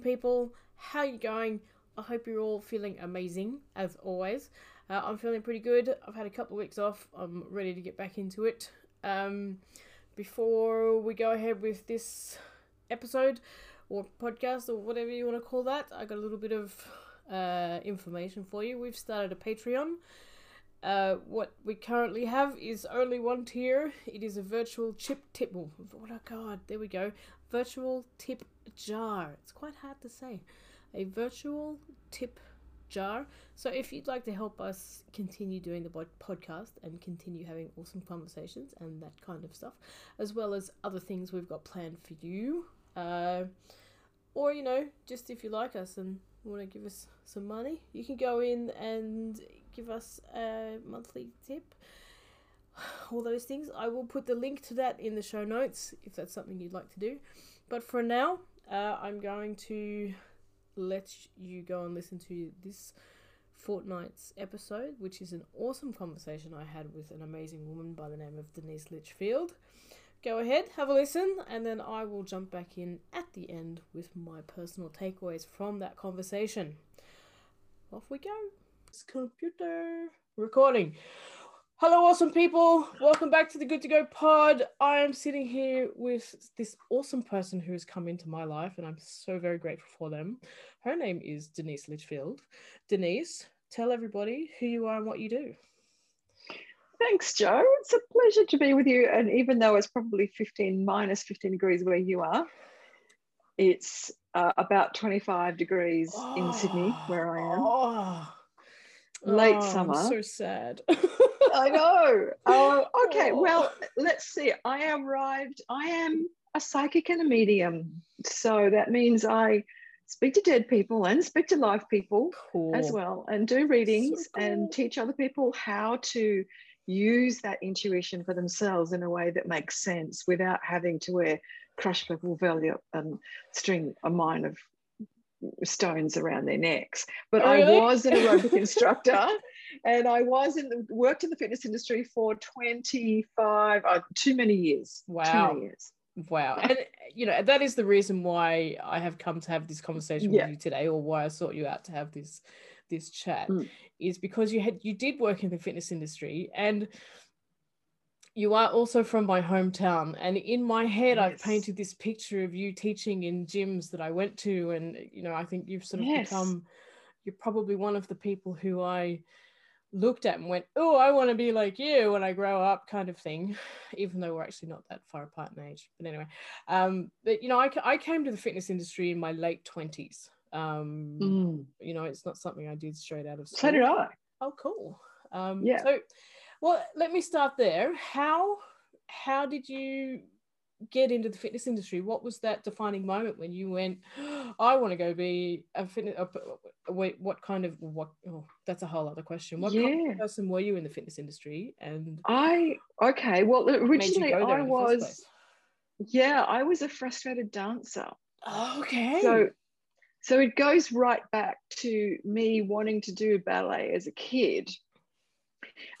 awesome people. How you going? I hope you're all feeling amazing as always. Uh, I'm feeling pretty good. I've had a couple of weeks off. I'm ready to get back into it. Um, before we go ahead with this episode or podcast or whatever you want to call that, I got a little bit of uh, information for you. We've started a Patreon. Uh, what we currently have is only one tier. It is a virtual chip tip. Oh god, there we go. Virtual tip jar. It's quite hard to say. A virtual tip jar. So if you'd like to help us continue doing the podcast and continue having awesome conversations and that kind of stuff, as well as other things we've got planned for you, uh, or you know, just if you like us and want to give us some money, you can go in and give us a monthly tip. All those things. I will put the link to that in the show notes if that's something you'd like to do. But for now, uh, I'm going to let you go and listen to this fortnight's episode, which is an awesome conversation I had with an amazing woman by the name of Denise Litchfield. Go ahead, have a listen, and then I will jump back in at the end with my personal takeaways from that conversation. Off we go. It's computer recording. Hello, awesome people. Welcome back to the Good to Go pod. I am sitting here with this awesome person who has come into my life, and I'm so very grateful for them. Her name is Denise Litchfield. Denise, tell everybody who you are and what you do. Thanks, Joe. It's a pleasure to be with you. And even though it's probably 15 minus 15 degrees where you are, it's uh, about 25 degrees oh, in Sydney where I am. Oh, Late oh, summer. I'm so sad. I know. Oh, okay. Oh. Well, let's see. I arrived. I am a psychic and a medium. So that means I speak to dead people and speak to live people cool. as well and do readings so cool. and teach other people how to use that intuition for themselves in a way that makes sense without having to wear crushed purple velvet and string a mine of stones around their necks. But really? I was an aerobic instructor and I was in the, worked in the fitness industry for 25, uh, too many years. Wow. Too many years. Wow. And, you know, that is the reason why I have come to have this conversation yeah. with you today or why I sought you out to have this this chat mm. is because you had you did work in the fitness industry and you are also from my hometown and in my head yes. i've painted this picture of you teaching in gyms that i went to and you know i think you've sort of yes. become you're probably one of the people who i looked at and went oh i want to be like you when i grow up kind of thing even though we're actually not that far apart in age but anyway. Um but you know i, I came to the fitness industry in my late 20s um mm. you know it's not something i did straight out of school so did i. Oh cool. Um yeah. so well, let me start there. How how did you get into the fitness industry? What was that defining moment when you went, I want to go be a fitness? A, wait, what kind of what? Oh, that's a whole other question. What yeah. kind of person were you in the fitness industry? And I okay. Well, originally I was. Yeah, I was a frustrated dancer. okay. So so it goes right back to me wanting to do ballet as a kid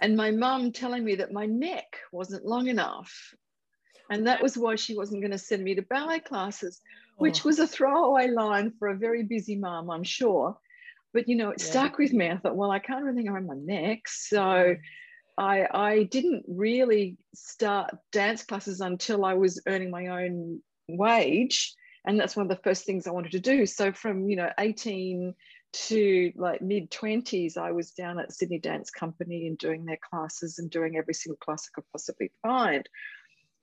and my mum telling me that my neck wasn't long enough. And that was why she wasn't going to send me to ballet classes, which oh. was a throwaway line for a very busy mom, I'm sure. But you know, it yeah. stuck with me. I thought, well, I can't really around my neck. So I, I didn't really start dance classes until I was earning my own wage. And that's one of the first things I wanted to do. So from, you know, 18 to like mid 20s, I was down at Sydney Dance Company and doing their classes and doing every single class I could possibly find.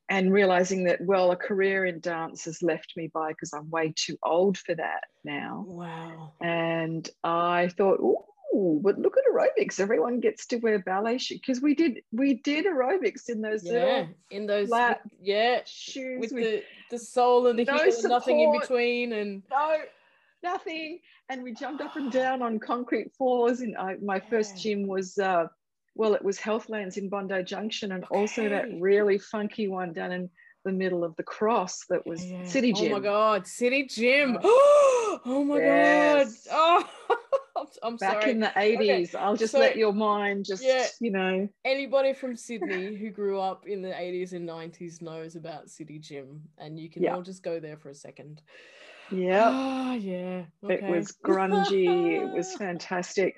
And realizing that, well, a career in dance has left me by because I'm way too old for that now. Wow. And I thought, oh, but look at aerobics. Everyone gets to wear ballet shoes because we did we did aerobics in those yeah in those flat yeah shoes with, with the the sole and the no heel and nothing in between and no nothing. And we jumped up and down on concrete floors. And my first gym was, uh, well, it was Healthlands in Bondi Junction, and okay. also that really funky one down in the middle of the cross that was yeah. City Gym. Oh my God, City Gym. oh my yes. God. Oh. I'm sorry. Back sorry. in the 80s. Okay. I'll just so, let your mind just, yeah, you know. Anybody from Sydney who grew up in the 80s and 90s knows about City Gym, and you can yeah. all just go there for a second. Yeah. Ah, yeah. It okay. was grungy. it was fantastic.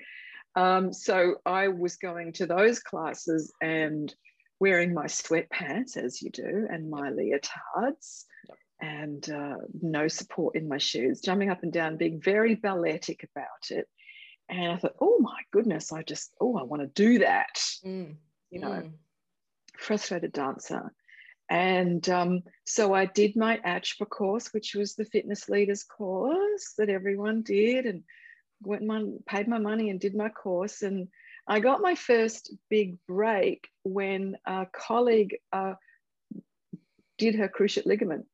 Um, so I was going to those classes and wearing my sweatpants, as you do, and my leotards, and uh, no support in my shoes, jumping up and down, being very balletic about it. And I thought, oh my goodness, I just, oh, I want to do that. Mm, You know, mm. frustrated dancer. And um, so I did my ACHPER course, which was the fitness leaders course that everyone did, and went my paid my money and did my course. And I got my first big break when a colleague uh, did her cruciate ligament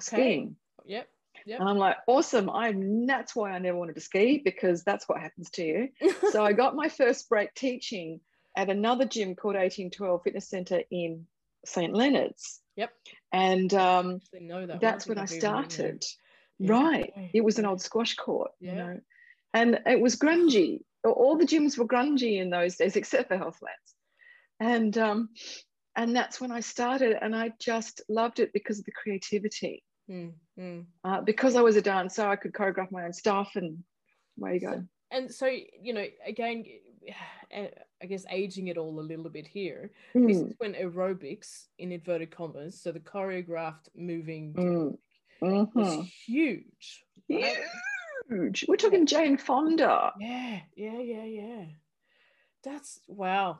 Okay. skiing. Yep. Yep. And I'm like, awesome. I'm that's why I never wanted to ski because that's what happens to you. So I got my first break teaching at another gym called 1812 Fitness Center in St. Leonard's. Yep. And um, that that's when I I've even been there. started. Yeah, Right. It was an old squash court, Yeah. you know. And it was grungy. All the gyms were grungy in those days, except for Healthlands. And um, and that's when I started. And I just loved it because of the creativity. Mm, mm. Uh, because I was a dancer, I could choreograph my own stuff and where you go. So- and so you know again eh, i guess aging it all a little bit here this Mm, is when aerobics in inverted commas so the choreographed moving Mm. was mhm. huge right? Huge. We're talking Jane Fonda. yeah yeah yeah yeah that's wow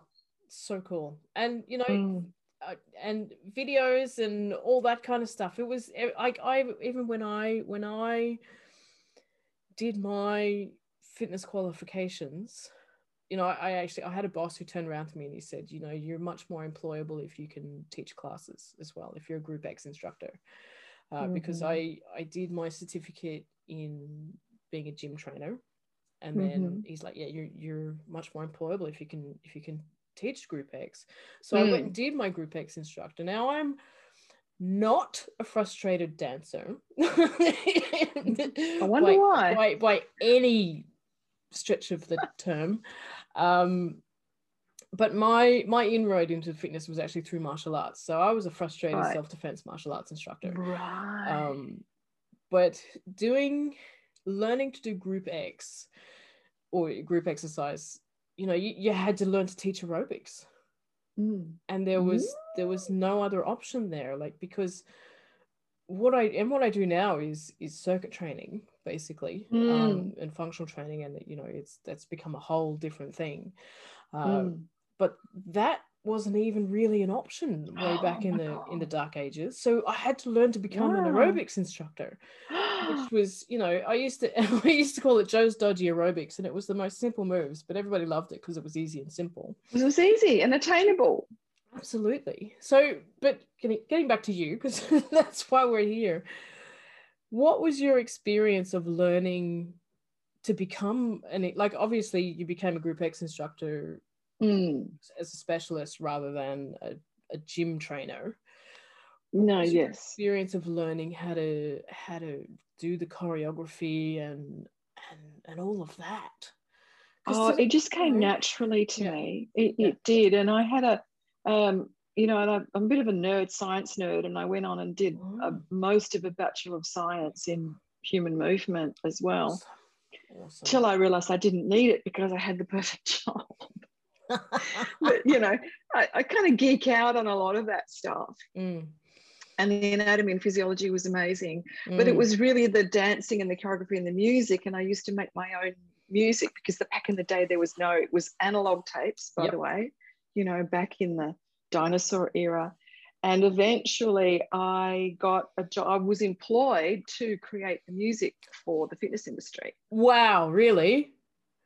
so cool and you know Mm. uh, and videos and all that kind of stuff it was like i even when i when i did my fitness qualifications you know I, actually i had a boss who turned around to me and he said you know you're much more employable if you can teach classes as well if you're a group x instructor uh, because Mhm. i i did my certificate in being a gym trainer and then Mhm. he's like yeah you're you're much more employable if you can if you can teach group x so i went Mm. and did my group x instructor now i'm not a frustrated dancer i wonder why. by, by any stretch of the term um but my my inroad into fitness was actually through martial arts so i was a frustrated Right. self-defense martial arts instructor Right. um but doing learning to do group x or group exercise you know you, you had to learn to teach aerobics Mm. and there was there was no other option there like because what i and what i do now is is circuit training basically um, Mm. and functional training and you know it's that's become a whole different thing uh, Mm. but that wasn't even really an option way back Oh in the in the dark ages so i had to learn to become an aerobics instructor which was you know i used to we used to call it joe's dodgy aerobics and it was the most simple moves but everybody loved it because it was easy and simple it was easy and attainable. absolutely so but getting, getting back to you because that's why we're here what was your experience of learning to become an like obviously you became a group x instructor Mm. as a specialist rather than a, a gym trainer No, yes. experience of learning how to how to do the choreography and and and all of that Oh, it just came naturally to Yeah. me. It, Yeah. it did. And I had a, um, you know, and I, I'm a bit of a nerd, science nerd, and I went on and did a, Oh. most of a Bachelor of Science in human movement as well. awesome. Awesome. Till I realized I didn't need it because I had the perfect job. but, you know, I, I kind of geek out on a lot of that stuff. Mm, And the anatomy and physiology was amazing. but it mm. was really the dancing and the choreography and the music and i used to make my own music because the, back in the day there was no it was analog tapes by Yep. the way you know back in the dinosaur era and eventually i got a job i was employed to create the music for the fitness industry wow really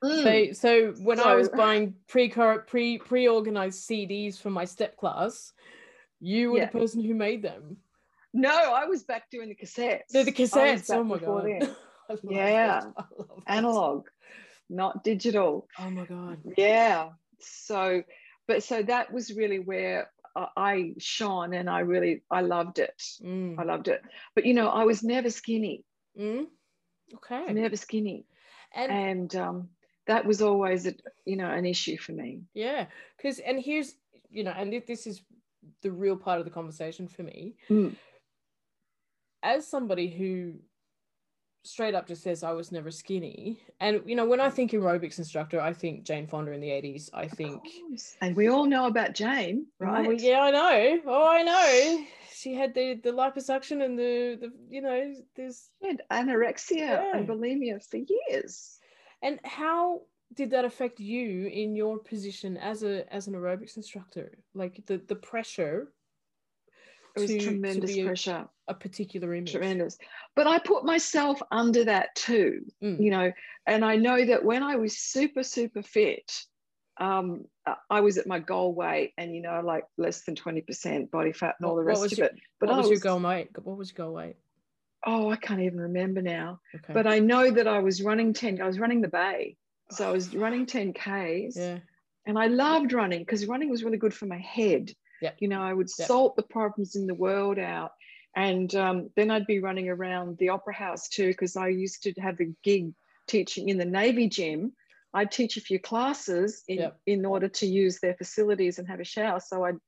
Mm. so so when i was buying pre pre pre-organized cds for my step class you were Yeah. the person who made them. No i was back doing the cassettes. They're the cassettes. oh my god. then. I love Yeah. that. I love that. analog not digital. Oh my god. Yeah. So but so that was really where I- i shone and i really i loved it. Mm, i loved it. But you know i was never skinny. Mm. okay. Never skinny. And and um that was always a, you know an issue for me. Yeah, because and here's you know, and this is the real part of the conversation for me. Mm. As somebody who straight up just says I was never skinny. And you know, when I think aerobics instructor, I think Jane Fonda in the 80s. I think and we all know about Jane, right? Oh, yeah, I know. Oh, I know. She had the the liposuction and the the you know, this she had anorexia yeah. and bulimia for years. And how did that affect you in your position as a as an aerobics instructor? Like the the pressure it was to, tremendous to pressure. A, a, particular image. Tremendous. But I put myself under that too, mm. you know, and I know that when I was super, super fit, um, I was at my goal weight and, you know, like less than 20% body fat and all the rest of your, it. But what was, was your goal weight? What was your goal weight? Oh, I can't even remember now. Okay. But I know that I was running 10, I was running the bay. So I was running 10 Ks. Yeah. And I loved running because running was really good for my head. Yep. You know, I would yep. salt the problems in the world out. And um, then I'd be running around the opera house too, because I used to have a gig teaching in the Navy gym. I'd teach a few classes in, yep. in order to use their facilities and have a shower. So I'd,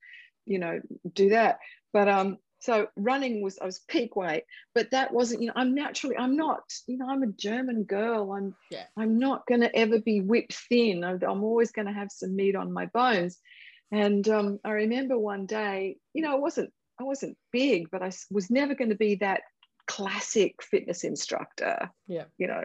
you know, do that. But um, so running was I was peak weight, but that wasn't, you know, I'm naturally, I'm not, you know, I'm a German girl. I'm yeah. I'm not gonna ever be whipped thin. I'm, I'm always gonna have some meat on my bones. And um, I remember one day, you know, I wasn't I wasn't big, but I was never going to be that classic fitness instructor. Yeah. You know.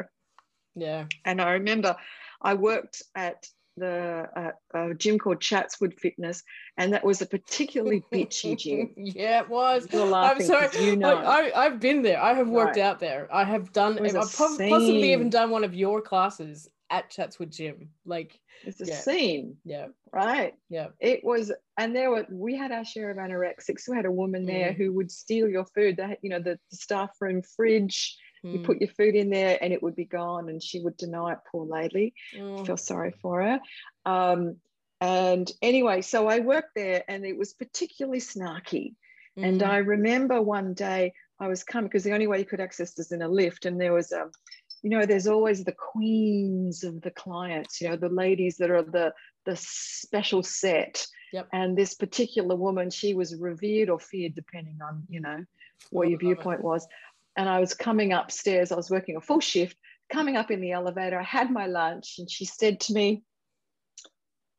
Yeah. And I remember I worked at the uh, a gym called Chatswood Fitness, and that was a particularly bitchy gym. yeah, it was. You're laughing I'm sorry. You know, I, have been there. I have worked right. out there. I have done. I've possibly even done one of your classes at Chatswood Gym. Like it's a yeah. scene. Yeah. Right. Yeah. It was, and there were we had our share of anorexics. We had a woman there mm. who would steal your food. That you know the, the staff room fridge. Mm. You put your food in there and it would be gone, and she would deny it. Poor lady. Mm. Feel sorry for her. Um, and anyway, so I worked there, and it was particularly snarky. And mm. I remember one day I was coming because the only way you could access is in a lift, and there was a you know there's always the queens of the clients you know the ladies that are the the special set yep. and this particular woman she was revered or feared depending on you know what your viewpoint was and i was coming upstairs i was working a full shift coming up in the elevator i had my lunch and she said to me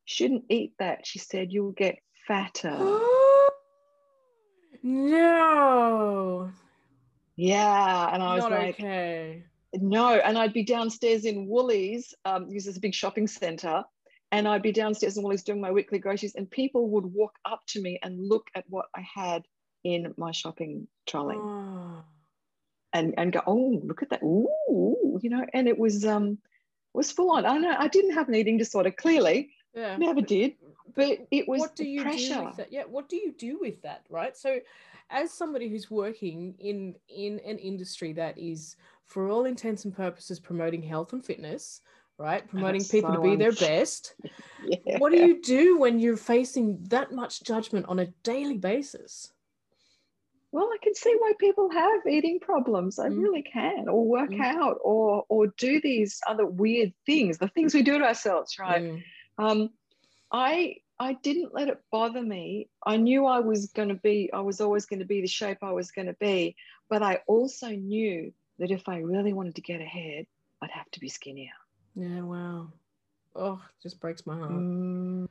shouldn't eat that she said you'll get fatter. No. Yeah and i was Not like okay. No, and I'd be downstairs in Woolies, um, because it's a big shopping centre, and I'd be downstairs in Woolies doing my weekly groceries, and people would walk up to me and look at what I had in my shopping trolley, oh. And and go, oh, look at that, ooh, you know, and it was um was full on. I know I didn't have an eating disorder, clearly, yeah, never did, but it was what do you pressure. do with that? Yeah, what do you do with that, right? So, as somebody who's working in in an industry that is for all intents and purposes promoting health and fitness right promoting That's people so to be their best yeah. what do you do when you're facing that much judgment on a daily basis well i can see why people have eating problems i mm. really can or work mm. out or or do these other weird things the things we do to ourselves right mm. um, i i didn't let it bother me i knew i was going to be i was always going to be the shape i was going to be but i also knew that if I really wanted to get ahead, I'd have to be skinnier. Yeah, wow. Oh, just breaks my heart.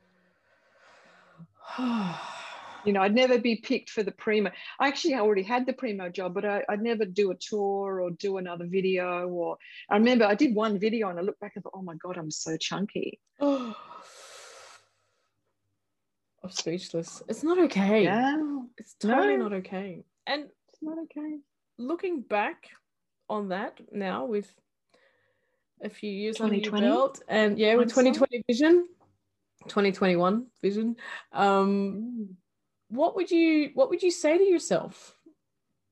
Mm. you know, I'd never be picked for the primo. I actually already had the primo job, but I, would never do a tour or do another video. Or I remember I did one video and I looked back and thought, oh my God, I'm so chunky. Oh. I'm speechless. It's not okay. Yeah. It's totally no. not okay. And it's not okay. Looking back on that now with a few years under your belt and yeah with 2020 vision 2021 vision um what would you what would you say to yourself?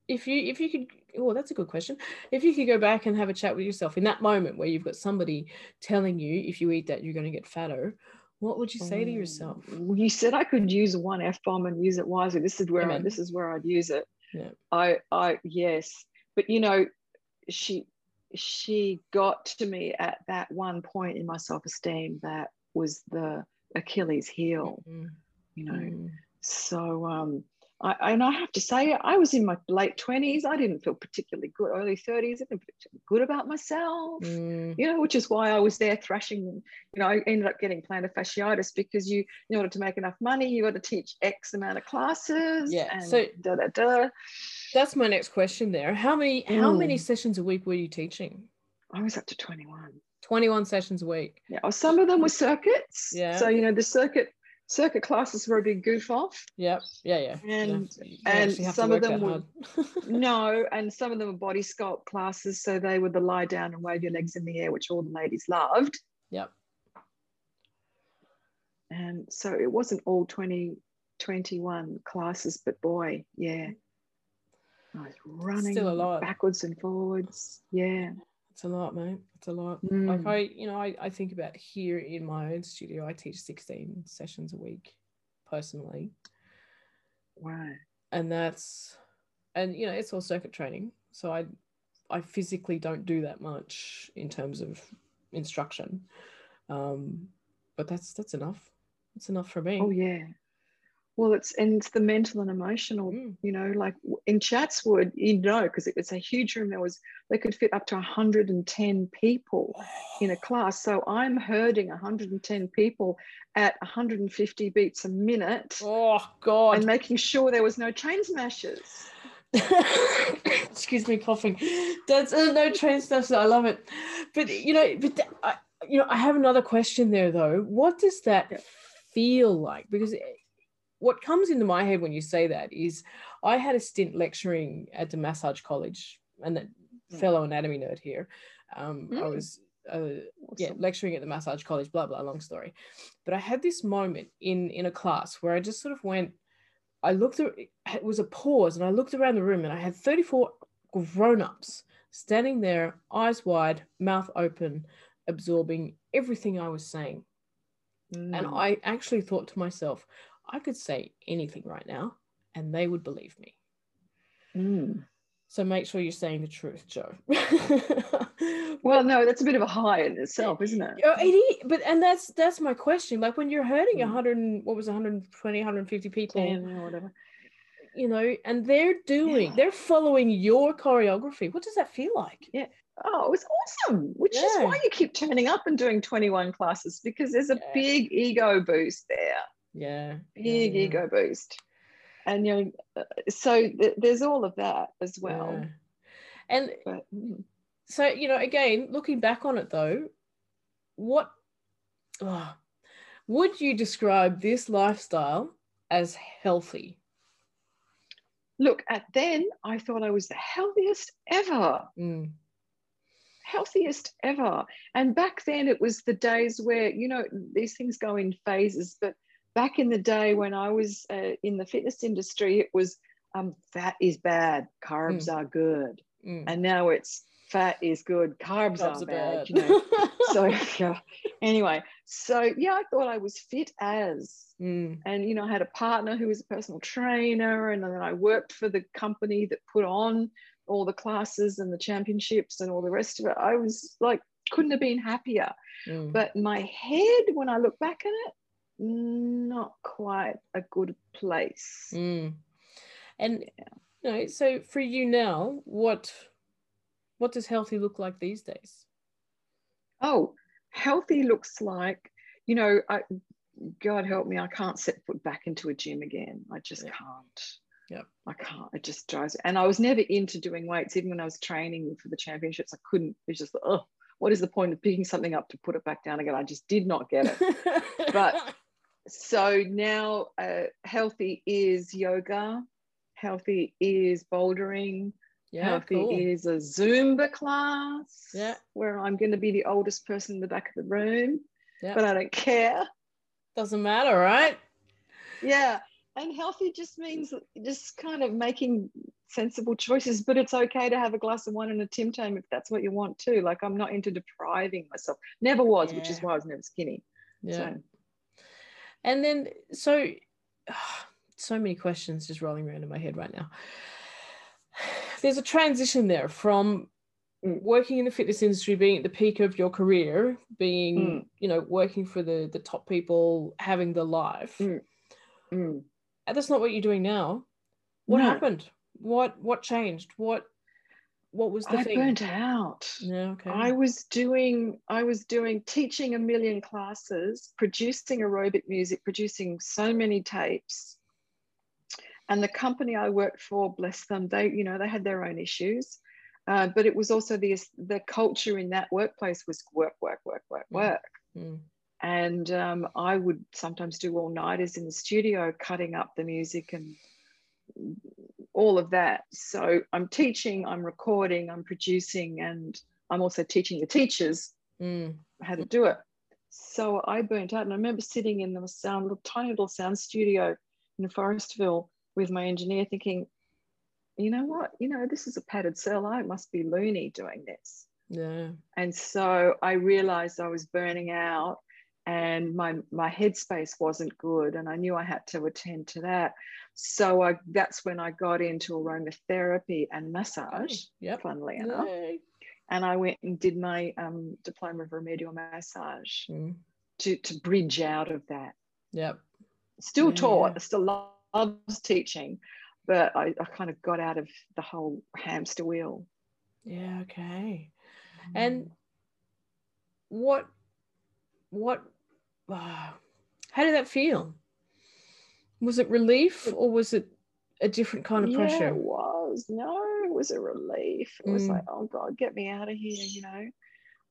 If you if you could oh that's a good question. If you could go back and have a chat with yourself in that moment where you've got somebody telling you if you eat that you're going to get fatter what would you say to yourself? You said i could use one f-bomb and use it wisely. This is where I, this is where i'd use it. Yeah. I i yes. But you know she she got to me at that one point in my self-esteem that was the Achilles heel, mm-hmm. you know. Mm-hmm. So um, I, and I have to say, I was in my late 20s. I didn't feel particularly good, early 30s. I didn't feel particularly good about myself, Mm, you know, which is why I was there thrashing. You know, I ended up getting plantar fasciitis because you, in order to make enough money, you got to teach X amount of classes. Yeah, so- da da da. that's my next question there. How many how many Mm. sessions a week were you teaching? I was up to 21. 21 sessions a week. Yeah. Some of them were circuits. Yeah. So, you know, the circuit circuit classes were a big goof off. Yep. Yeah, yeah. And- yeah. And actually have to some of them were- No, and some of them were body sculpt classes. So they were the lie down and wave your legs in the air, which all the ladies loved. yep. And so it wasn't all 20, 21 classes, but boy, yeah. I was running Still a lot. backwards and forwards. Yeah. It's a lot, mate. It's a lot. Mm. Like I, you know, I, I think about here in my own studio, I teach 16 sessions a week personally. Wow. And that's and you know, it's all circuit training. So I I physically don't do that much in terms of instruction. Um, but that's that's enough. That's enough for me. Oh, yeah. Well, it's and it's the mental and emotional, Mm. you know, like in Chatswood, you know, because it was a huge room. There was they could fit up to 110 people in a class. So I'm herding 110 people at 150 beats a minute Oh God. and making sure there was no chain smashes. excuse me coughing that's uh, no train stuff so i love it but you know but th- I, you know i have another question there though what does that feel like because it- what comes into my head when you say that is i had a stint lecturing at the massage college and that Mm. fellow anatomy nerd here um, i Mm. was uh, yeah lecturing at the massage college blah blah long story but i had this moment in in a class where i just sort of went i looked at it was a pause and i looked around the room and i had 34 grown-ups standing there eyes wide mouth open absorbing everything i was saying and Mm. i actually thought to myself i could say anything right now and they would believe me Mm. so make sure you're saying the truth joe Well, no, that's a bit of a high in itself, isn't it? It is, but and that's that's my question. Like when you're hurting Mm. 100, what was it, 120, 150 people, or whatever. you know, and they're doing, Yeah. they're following your choreography. What does that feel like? Yeah. Oh, it was awesome, which is why you keep turning up and doing 21 classes because there's a Yeah. big ego boost there. Yeah, big yeah, ego boost. And you know uh, so th- there's all of that as well. Yeah. And but mm, so you know, again, looking back on it though, what oh, would you describe this lifestyle as healthy? look at then i thought i was the healthiest ever. Mm, healthiest ever. And back then it was the days where you know these things go in phases but back in the day when i was uh, in the fitness industry it was um, fat is bad carbs are good mm. and now it's fat is good carbs, Carbs are are bad, bad. you know so yeah. anyway so yeah i thought i was fit as Mm, and you know i had a partner who was a personal trainer and then i worked for the company that put on all the classes and the championships and all the rest of it i was like couldn't have been happier mm. but my head when i look back at it not quite a good place. Mm. And you know, so for you now, what what does healthy look like these days? oh healthy looks like you know I, god help me i can't set foot back into a gym again. I just Yeah. can't. Yeah, i can't. It just drives and i was never into doing weights. Even when i was training for the championships i couldn't. It was just oh what is the point of picking something up to put it back down again? I just did not get it. But- so now uh, healthy is yoga healthy is bouldering yeah, healthy cool. is a zumba class Yeah. where i'm going to be the oldest person in the back of the room Yeah. but i don't care Doesn't matter, right? yeah and healthy just means just kind of making sensible choices but it's okay to have a glass of wine and a tim tam if that's what you want to like i'm not into depriving myself never was which is why i was never skinny Yeah. so And then so so many questions just rolling around in my head right now. There's a transition there from working in the fitness industry, being at the peak of your career, being, Mm. you know, working for the the top people, having the life. Mm. Mm. That's not what you're doing now. what No. happened? What what changed? What what was the I thing? burnt out. Yeah, okay. I was doing I was doing teaching a million classes, producing aerobic music, producing so many tapes. And the company I worked for, bless them, they you know they had their own issues, uh, but it was also the the culture in that workplace was work, work, work, work, Mm. work. Mm, And um, I would sometimes do all nighters in the studio, cutting up the music and all of that. So I'm teaching, I'm recording, I'm producing, and I'm also teaching the teachers mm, how to do it. So I burnt out, and I remember sitting in the sound, little tiny little sound studio in Forestville with my engineer, thinking, you know what, you know, this is a padded cell. I must be loony doing this. yeah. And so I realized I was burning out, and my my headspace wasn't good, and I knew I had to attend to that. So I that's when I got into aromatherapy and massage. Yep. funnily enough Yay. and I went and did my um, diploma of remedial massage Mm, to, to bridge out of that. Yep. Still Yeah, taught, still loves teaching, but I, I kind of got out of the whole hamster wheel. Yeah, okay. And what what uh, how did that feel? Was it relief or was it a different kind of yeah, pressure? it was. No, it was a relief. It was Mm. like, oh God, get me out of here, you know.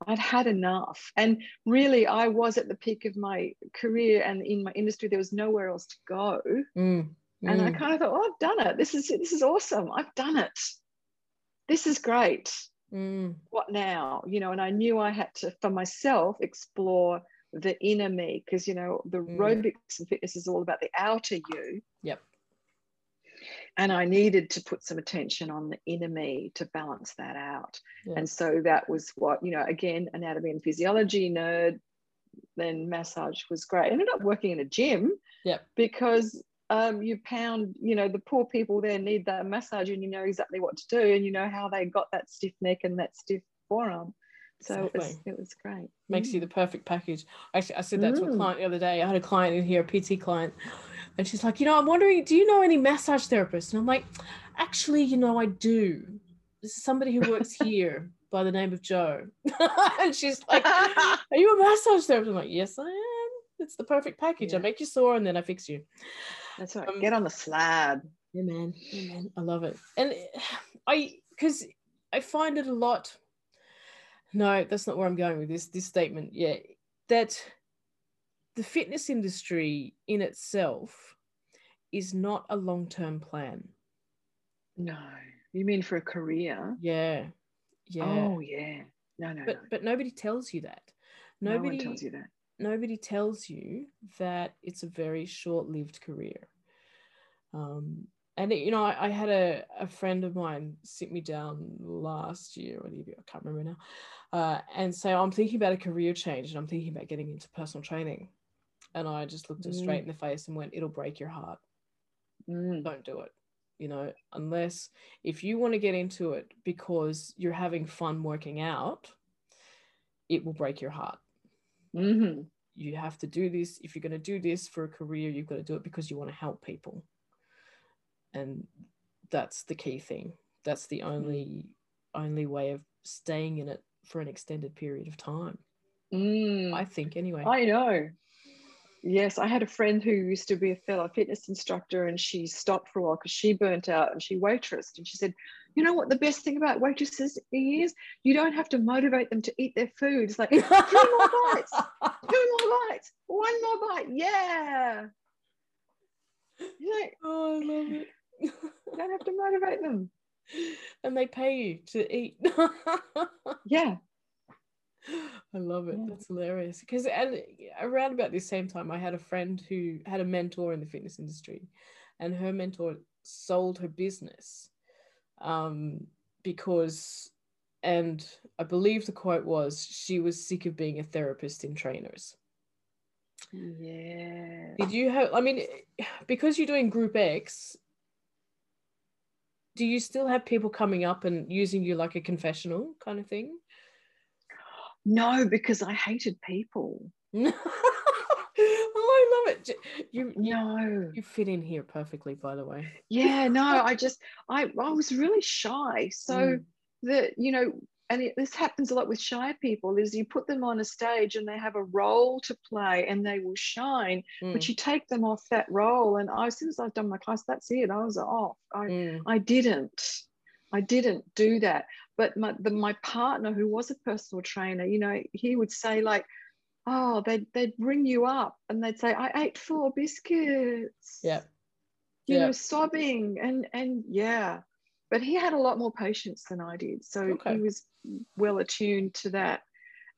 I'd had enough. And really, I was at the peak of my career and in my industry, there was nowhere else to go. Mm, and I mm, kind of thought, oh, I've done it. This is this is awesome. I've done it. This is great. mm, What now? You know, and I knew I had to, for myself, explore the inner me because you know the Mm. aerobics and fitness is all about the outer you. Yep. And I needed to put some attention on the inner me to balance that out. Yeah. And so that was what, you know, again, anatomy and physiology nerd, then massage was great. I ended up working in a gym Yep. because um, you pound, you know, the poor people there need that massage and you know exactly what to do and you know how they got that stiff neck and that stiff forearm. So it was, it was great. makes you Mm. the perfect package. Actually, I said that to a Mm. client the other day. I had a client in here, a PT client, and she's like, you know, I'm wondering, do you know any massage therapists? And I'm like, actually, you know, I do. This is somebody who works here by the name of Joe. and she's like, Are you a massage therapist? I'm like, Yes, I am. It's the perfect package. I make you sore and then I fix you. That's right. Um, Get on the slab. Yeah, man. Yeah, man. I love it. And I, because I find it a lot. No, that's not where I'm going with this this statement. Yeah, that the fitness industry in itself is not a long term plan. No, you mean for a career? Yeah, yeah. Oh, yeah. No, no, but no. but nobody tells you that. no Nobody one tells you that. nobody tells you that it's a very short-lived career um, and it- you know I, I had a, a friend of mine sit me down last year or the year i can't remember now uh, and say i'm thinking about a career change and i'm thinking about getting into personal training. And i just looked her straight in the face and went it'll break your heart. Mm. don't do it you know unless if you want to get into it because you're having fun working out it will break your heart. Hmm you have to do this. If you're going to do this for a career you've got to do it because you want to help people and that's the key thing that's the only only way of staying in it for an extended period of time Mm. i think anyway I know. Yes, I had a friend who used to be a fellow fitness instructor and she stopped for a while because she burnt out and she waitressed. And she said, You know what the best thing about waitresses is? You don't have to motivate them to eat their food. It's like, two more bites, two more bites, one more bite. Yeah. You, know, oh i love it you don't have to motivate them. and they pay you to eat Yeah. I love it. Yeah. That's hilarious. Because and around about this same time, I had a friend who had a mentor in the fitness industry, and her mentor sold her business um, because, and I believe the quote was, she was sick of being a therapist in trainers. Yeah. Did you have? I mean, because you're doing Group X. Do you still have people coming up and using you like a confessional kind of thing? No, because I hated people. oh, I love it. you, you no. you fit in here perfectly, by the way. Yeah, no, I just I I was really shy. So Mm. that you know, and it, this happens a lot with shy people is you put them on a stage and they have a role to play and they will shine, but Mm, you take them off that role. And I, as soon as I've done my class, that's it. I was off. I mm, I didn't. I didn't do that. But my the, my partner, who was a personal trainer, you know, he would say like, "Oh, they'd they'd bring you up and they'd say, I ate four biscuits." yeah. You Yeah. know, sobbing and and yeah. But he had a lot more patience than I did, so Okay. he was well attuned to that.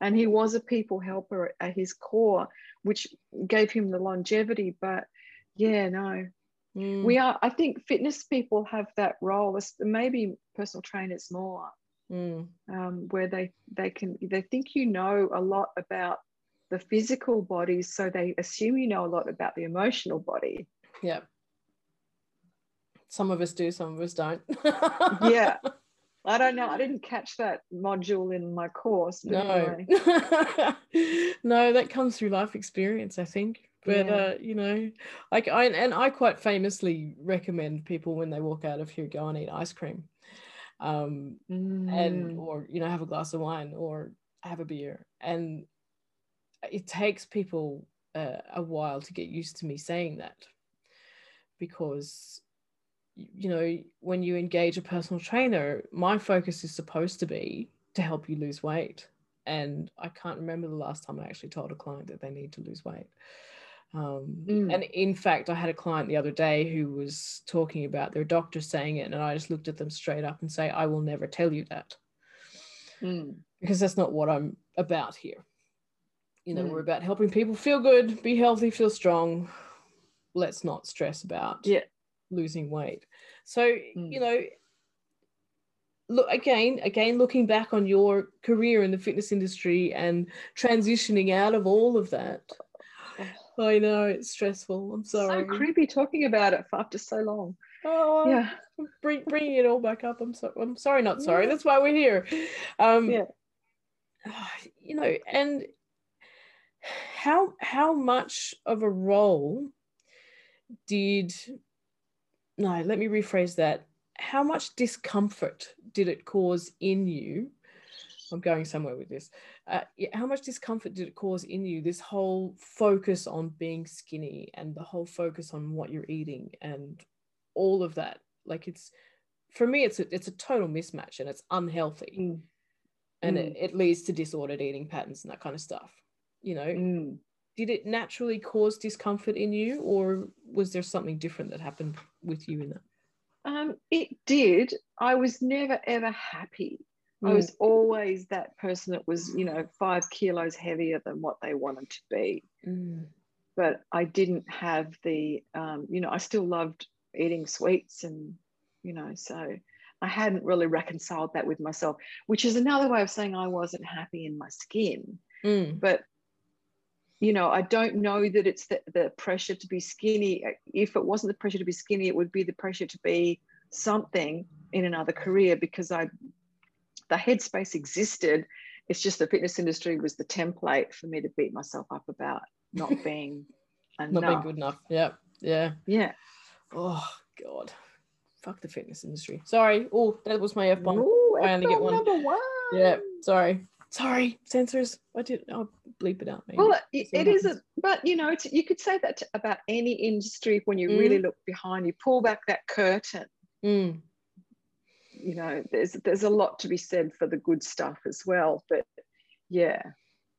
And he was a people helper at his core, which gave him the longevity. But yeah, no, Mm, we are i think fitness people have that role maybe personal trainers more mm, um, where they they can they think you know a lot about the physical body so they assume you know a lot about the emotional body yeah. Some of us do, some of us don't. yeah i don't know. I didn't catch that module in my course no. anyway. no that comes through life experience i think. But Yeah. uh you know like i and i quite famously recommend people when they walk out of here go and eat ice cream um and Mm, or you know have a glass of wine or have a beer. And it takes people uh, a while to get used to me saying that because you know when you engage a personal trainer my focus is supposed to be to help you lose weight. And i can't remember the last time i actually told a client that they need to lose weight. Um, Mm. and in fact i had a client the other day who was talking about their doctor saying it and i just looked at them straight up and say i will never tell you that. Mm, because that's not what i'm about here. You know we're Mm. about helping people feel good be healthy feel strong. Let's not stress about yeah losing weight. So, you Mm. know, look again, again, looking back on your career in the fitness industry and transitioning out of all of that. I know it's stressful. I'm sorry. so creepy talking about it for after so long Oh, yeah bring, bringing it all back up. I'm sorry. I'm sorry, not sorry. Yeah. That's why we're here. Um, Yeah. You know, and how how much of a role did no? Let me rephrase that. How much discomfort did it cause in you? I'm going somewhere with this. Uh, how much discomfort did it cause in you? This whole focus on being skinny and the whole focus on what you're eating and all of that. Like it's for me, it's a, it's a total mismatch and it's unhealthy Mm, and Mm. it, it leads to disordered eating patterns and that kind of stuff. You know, mm. Did it naturally cause discomfort in you, or was there something different that happened with you in that? Um, it did. I was never ever happy. I Mm. was always that person that was, you know, five kilos heavier than what they wanted to be. Mm. But I didn't have the, um, you know, I still loved eating sweets and, you know, so I hadn't really reconciled that with myself, which is another way of saying I wasn't happy in my skin. Mm. But, you know, I don't know that it's the, the pressure to be skinny. If it wasn't the pressure to be skinny, it would be the pressure to be something in another career because I the headspace existed. It's just the fitness industry was the template for me to beat myself up about not being enough. Not being good enough. Yeah. Yeah. Yeah. Oh God. Fuck the fitness industry. Sorry. Oh, that was my F bomb. I only get one. Number one. Yeah. Sorry. Sorry. Censors. I did. I'll bleep it out. Maybe. Well, it, it is a, but you know, it's, you could say that about any industry when you really look behind, you pull back that curtain. Mm. You know, there's there's a lot to be said for the good stuff as well. But yeah,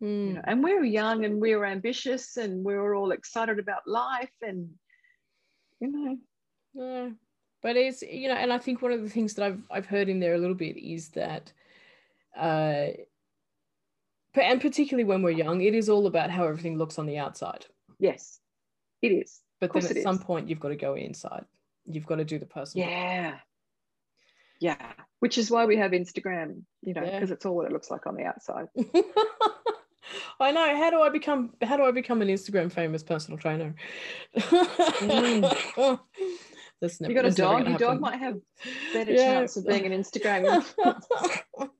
Mm. you know, and we were young and we were ambitious and we were all excited about life and you know, No, but it's you know, and I think one of the things that I've I've heard in there a little bit is that, uh, and particularly when we're young, it is all about how everything looks on the outside. yes, it is. But then at some is. point, you've got to go inside. You've got to do the personal. Yeah. Yeah. Which is why we have Instagram, you know, Yeah. because it's all what it looks like on the outside. I know. How do I become? How do I become an Instagram famous personal trainer? Mm. That's never, You got a dog, your dog might have better Yeah. chance of being an Instagram.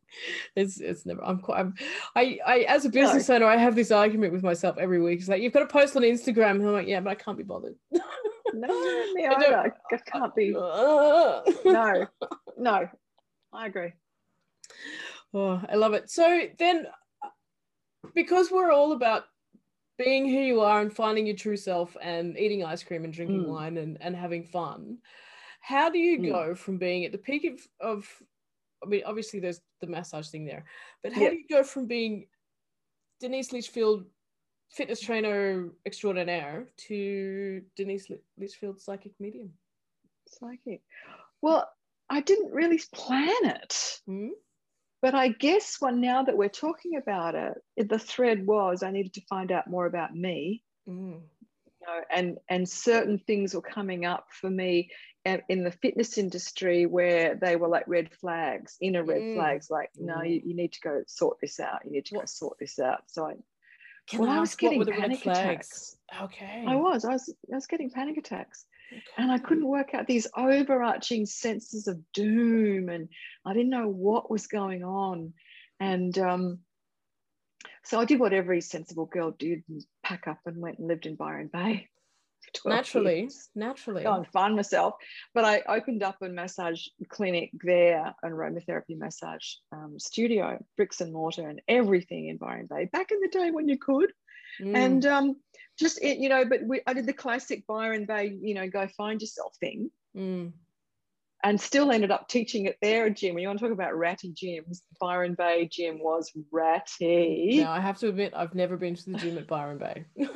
it's it's never i'm quite I'm, i i as a business no. owner i have this argument with myself every week it's like you've got to post on instagram and i'm like yeah but i can't be bothered no me either. I, I can't be no no i agree oh i love it so then because we're all about being who you are and finding your true self and eating ice cream and drinking mm. wine and, and having fun how do you mm. go from being at the peak of, of I mean, obviously there's the massage thing there, but how do you go from being Denise Litchfield, fitness trainer extraordinaire, to Denise Litchfield, psychic medium? Psychic. Well, I didn't really plan it. Mm-hmm. But I guess well, now that we're talking about it, the thread was I needed to find out more about me. Mm. Know, and and certain things were coming up for me in the fitness industry where they were like red flags, inner red mm. flags, like, no, you, you, need to go sort this out. You need to go sort this out. So I, Can well, I, I was getting panic attacks. Okay. I was, I was, I was getting panic attacks. Okay. And I couldn't work out these overarching senses of doom, and I didn't know what was going on. And um, so I did what every sensible girl did and pack up and went and lived in Byron Bay naturally years. naturally go and find myself but i opened up a massage clinic there an aromatherapy massage um, studio bricks and mortar and everything in byron bay back in the day when you could mm. and um, just it, you know but we, i did the classic byron bay you know go find yourself thing mm. And still ended up teaching at their gym when you want to talk about ratty gyms byron bay gym was ratty now i have to admit i've never been to the gym at byron bay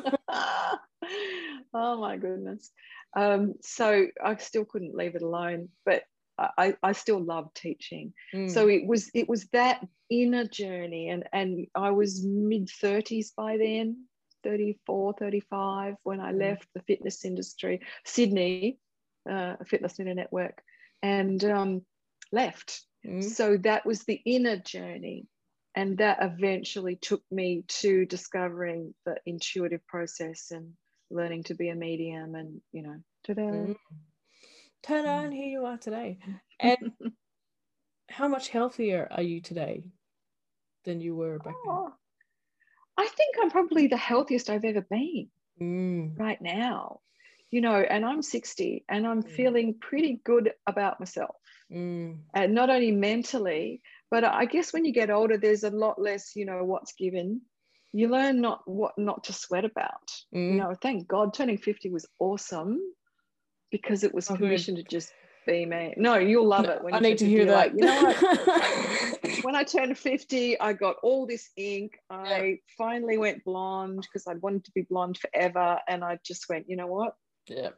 oh my goodness. Um, so I still couldn't leave it alone, but I, I still loved teaching. Mm. So it was it was that inner journey, and and I was mid 30s by then, 34, 35 when I mm. left the fitness industry, Sydney, uh, Fitness Leader Network, and um, left. Mm. So that was the inner journey. And that eventually took me to discovering the intuitive process and learning to be a medium and you know ta-da mm. ta-da and here you are today and how much healthier are you today than you were back oh, then i think i'm probably the healthiest i've ever been mm. right now you know and i'm 60 and i'm mm. feeling pretty good about myself mm. and not only mentally but i guess when you get older there's a lot less you know what's given you learn not what not to sweat about. Mm. You know, thank God turning 50 was awesome because it was oh, permission to just be me. No, you'll love it. When I need to hear that. Like, you know what? when I turned 50, I got all this ink. I yeah. finally went blonde because I'd wanted to be blonde forever. And I just went, you know what? Yeah.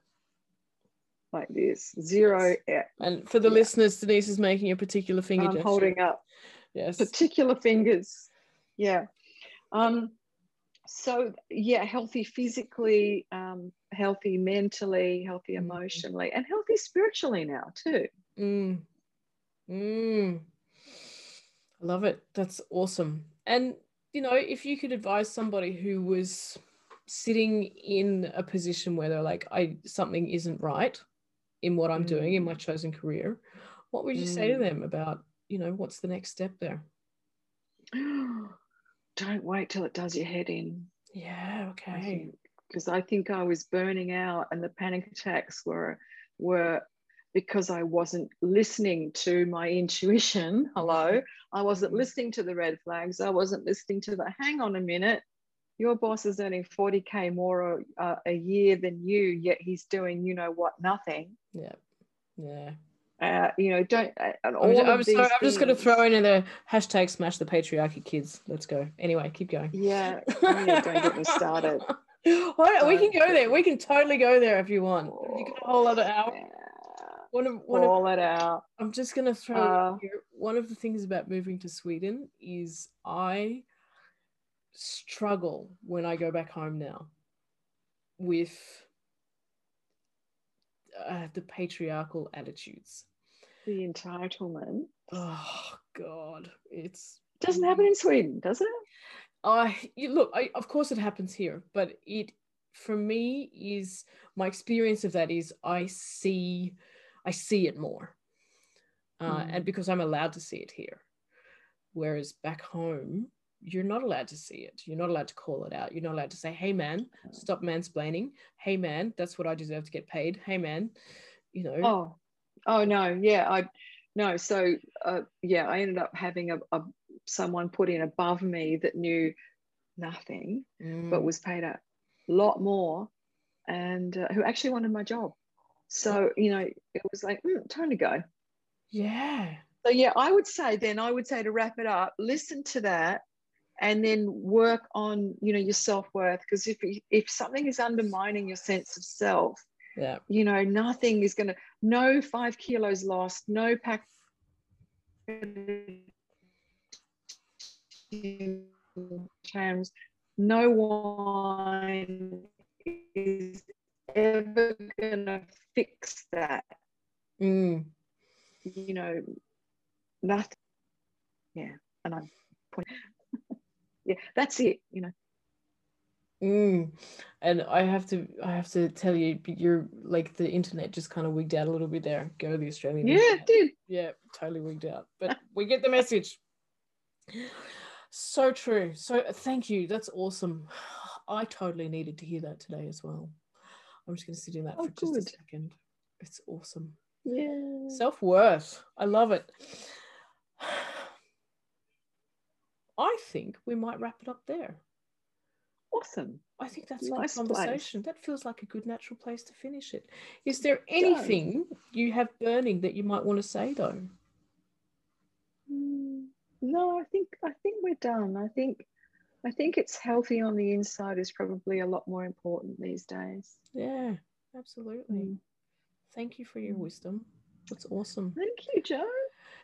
Like this. Zero. Yeah. And for the yeah. listeners, Denise is making a particular finger I'm gesture. holding up. Yes. Particular fingers. Yeah. Um, so yeah, healthy physically, um, healthy mentally, healthy mm. emotionally, mm. and healthy spiritually now too. Mm. Mm. I love it. That's awesome. And you know, if you could advise somebody who was sitting in a position where they're like, I something isn't right in what I'm mm. doing in my mm. chosen career, what would you say to mm. them about, you know, what's the next step there? don't wait till it does your head in. Yeah, okay. Because I, I, think I was burning out and the panic attacks were were because I wasn't listening to my intuition. Hello. I wasn't mm-hmm. listening to the red flags. I wasn't listening to the hang on a minute. Your boss is earning 40k more a, a year than you, yet he's doing you know what, nothing. Yeah. Yeah. Uh, you know, don't. Uh, I'm, I'm, sorry, I'm just going to throw in the hashtag smash the patriarchy kids. Let's go. Anyway, keep going. Yeah, yeah don't get me started. Well, we can go there. We can totally go there if you want. Oh, you got a whole other hour. Yeah. One of, one All of, it out. I'm just going to throw uh, one of the things about moving to Sweden is I struggle when I go back home now with uh, the patriarchal attitudes the entitlement. Oh God, it's doesn't happen in Sweden, does it? I you look, I, of course it happens here, but it for me is my experience of that is I see, I see it more, uh, mm. and because I'm allowed to see it here, Whereas back home, you're not allowed to see it. You're not allowed to call it out. You're not allowed to say, hey, man, stop mansplaining. Hey, man, that's what I deserve to get paid. Hey, man, you know. Oh, oh no. Yeah. I, no. So, uh, yeah, I ended up having a, a someone put in above me that knew nothing, Mm. but was paid a lot more and uh, who actually wanted my job. So, you know, it was like, mm, time to go. yeah. So yeah, I would say then I would say to wrap it up, listen to that and then work on, you know, your self-worth. Because if if something is undermining your sense of self, Yeah. you know, nothing is gonna no five kilos lost, no pack terms, no wine is ever gonna fix that. Mm. you know, nothing. Yeah, and I'm pointing. Yeah, that's it. You know. Mm. And I have to, I have to tell you, you're like the internet just kind of wigged out a little bit there. Go to the Australian. Yeah, internet. it did. Yeah, totally wigged out. But we get the message. So true. So thank you. That's awesome. I totally needed to hear that today as well. I'm just going to sit in that Oh, for just good. a second. It's awesome. Yeah. Self worth. I love it. I think we might wrap it up there. awesome. I think that's a Nice good place. conversation. That feels like a good natural place to finish it. Is there anything you have burning that you might want to say though? Mm, No, I think I think we're done. I think I think it's healthy on the inside is probably a lot more important these days. Yeah, absolutely. Mm. Thank you for your Mm. wisdom. That's awesome. Thank you, Joe.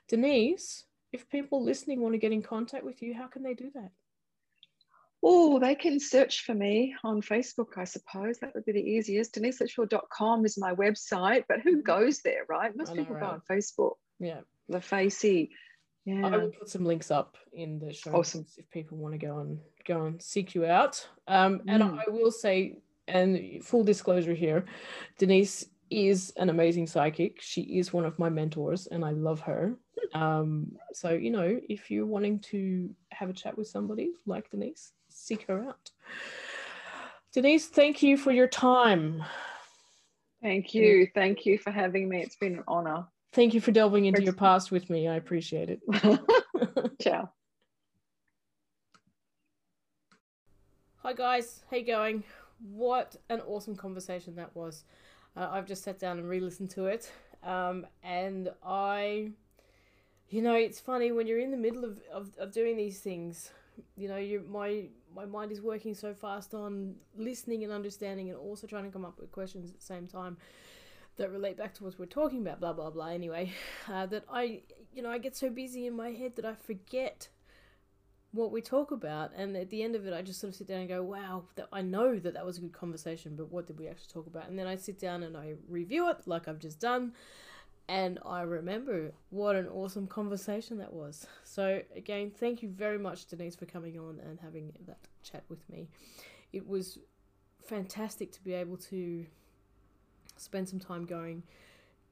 Denise, if people listening want to get in contact with you, how can they do that? Oh, they can search for me on Facebook, I suppose. That would be the easiest. DeniseLitchfield.com is my website, but who Mhm. goes there, right? Most know, people go on Facebook. Yeah. The Facey. Yeah. I will put some links up in the show Awesome. if people want to go and go and seek you out. Um, and Mm. I will say, and full disclosure here, Denise is an amazing psychic. She is one of my mentors, and I love her. Um, so you know, if you're wanting to have a chat with somebody like Denise, seek her out. Denise, thank you for your time. Thank you. Thank you for having me. It's been an honor. Thank you for delving into your past with me. I appreciate it. Ciao. Hi guys, how you going? What an awesome conversation that was. Uh, I've just sat down and re-listened to it, um, and I, you know, it's funny when you're in the middle of, of, of doing these things. You know, you my my mind is working so fast on listening and understanding, and also trying to come up with questions at the same time that relate back to what we're talking about. Blah blah blah. Anyway, uh, that I, you know, I get so busy in my head that I forget what we talk about and at the end of it i just sort of sit down and go wow that i know that that was a good conversation but what did we actually talk about and then i sit down and i review it like i've just done and i remember what an awesome conversation that was. So again thank you very much denise for coming on and having that chat with me. It was fantastic to be able to spend some time going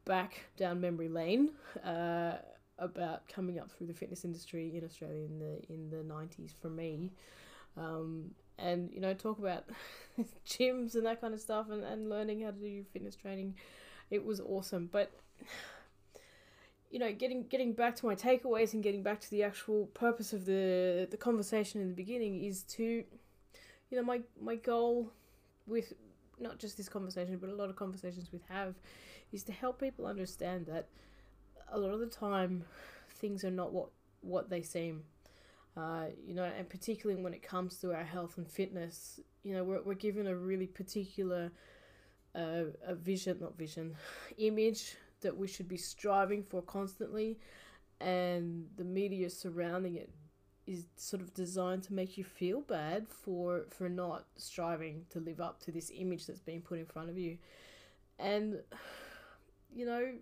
back down memory lane uh, about coming up through the fitness industry in Australia in the in the nineties for me, um, and you know talk about gyms and that kind of stuff and, and learning how to do fitness training. It was awesome, but you know getting getting back to my takeaways and getting back to the actual purpose of the the conversation in the beginning is to you know my my goal with not just this conversation but a lot of conversations we have is to help people understand that a lot of the time things are not what what they seem. Uh, you know and particularly when it comes to our health and fitness you know we're, we're given a really particular uh, a vision not vision image that we should be striving for constantly and the media surrounding it is sort of designed to make you feel bad for for not striving to live up to this image that's being put in front of you. And you know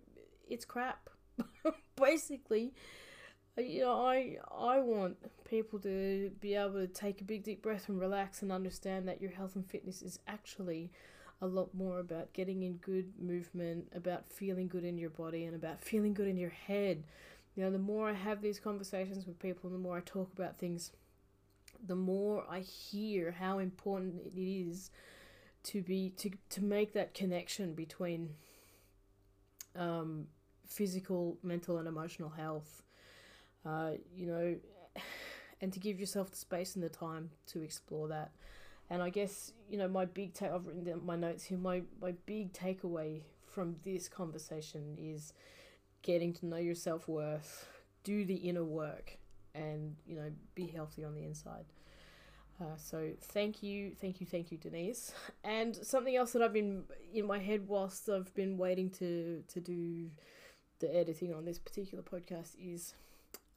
it's crap. Basically uh, you know i i want people to be able to take a big deep breath and relax and understand that your health and fitness is actually a lot more about getting in good movement about feeling good in your body and about feeling good in your head You know, the more I have these conversations with people, the more I talk about things, the more I hear how important it is to be to to make that connection between um, physical, mental, and emotional health. Uh, you know, and to give yourself the space and the time to explore that. And I guess you know my big take. I've written down my notes here. My my big takeaway from this conversation is getting to know your self worth, do the inner work, and you know be healthy on the inside. Uh, so thank you, thank you, thank you, Denise. And something else that I've been in my head whilst I've been waiting to to do the editing on this particular podcast is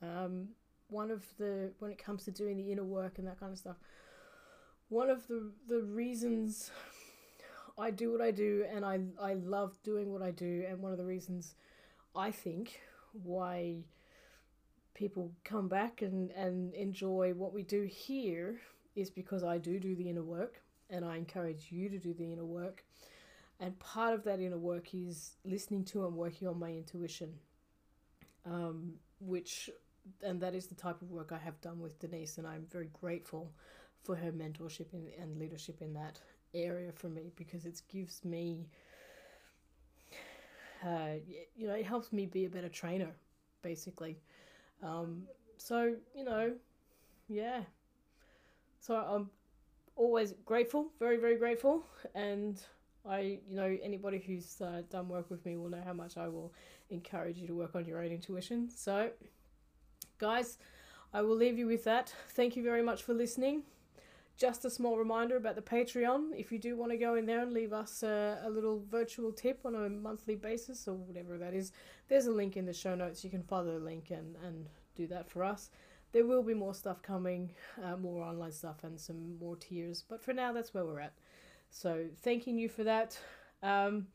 um, one of the when it comes to doing the inner work and that kind of stuff. One of the the reasons I do what I do and I I love doing what I do and one of the reasons I think why people come back and, and enjoy what we do here is because I do do the inner work and I encourage you to do the inner work. And part of that inner work is listening to and working on my intuition, um, which, and that is the type of work I have done with Denise, and I'm very grateful for her mentorship in, and leadership in that area for me because it gives me, uh, you know, it helps me be a better trainer, basically. Um, so, you know, yeah, so I'm always grateful, very, very grateful. And I, you know, anybody who's uh, done work with me will know how much I will encourage you to work on your own intuition. So, guys, I will leave you with that. Thank you very much for listening. Just a small reminder about the Patreon. If you do want to go in there and leave us a, a little virtual tip on a monthly basis or whatever that is, there's a link in the show notes. You can follow the link and, and do that for us there will be more stuff coming, uh, more online stuff, and some more tiers. But for now, that's where we're at. So thanking you for that. Um,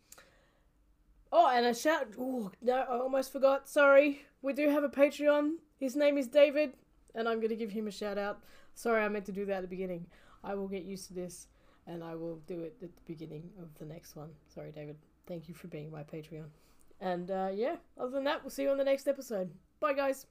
oh, and a shout. Oh no, I almost forgot. Sorry, we do have a Patreon. His name is David, and I'm going to give him a shout out. Sorry, I meant to do that at the beginning. I will get used to this, and I will do it at the beginning of the next one. Sorry, David. Thank you for being my Patreon. And uh, yeah, other than that, we'll see you on the next episode. Bye, guys.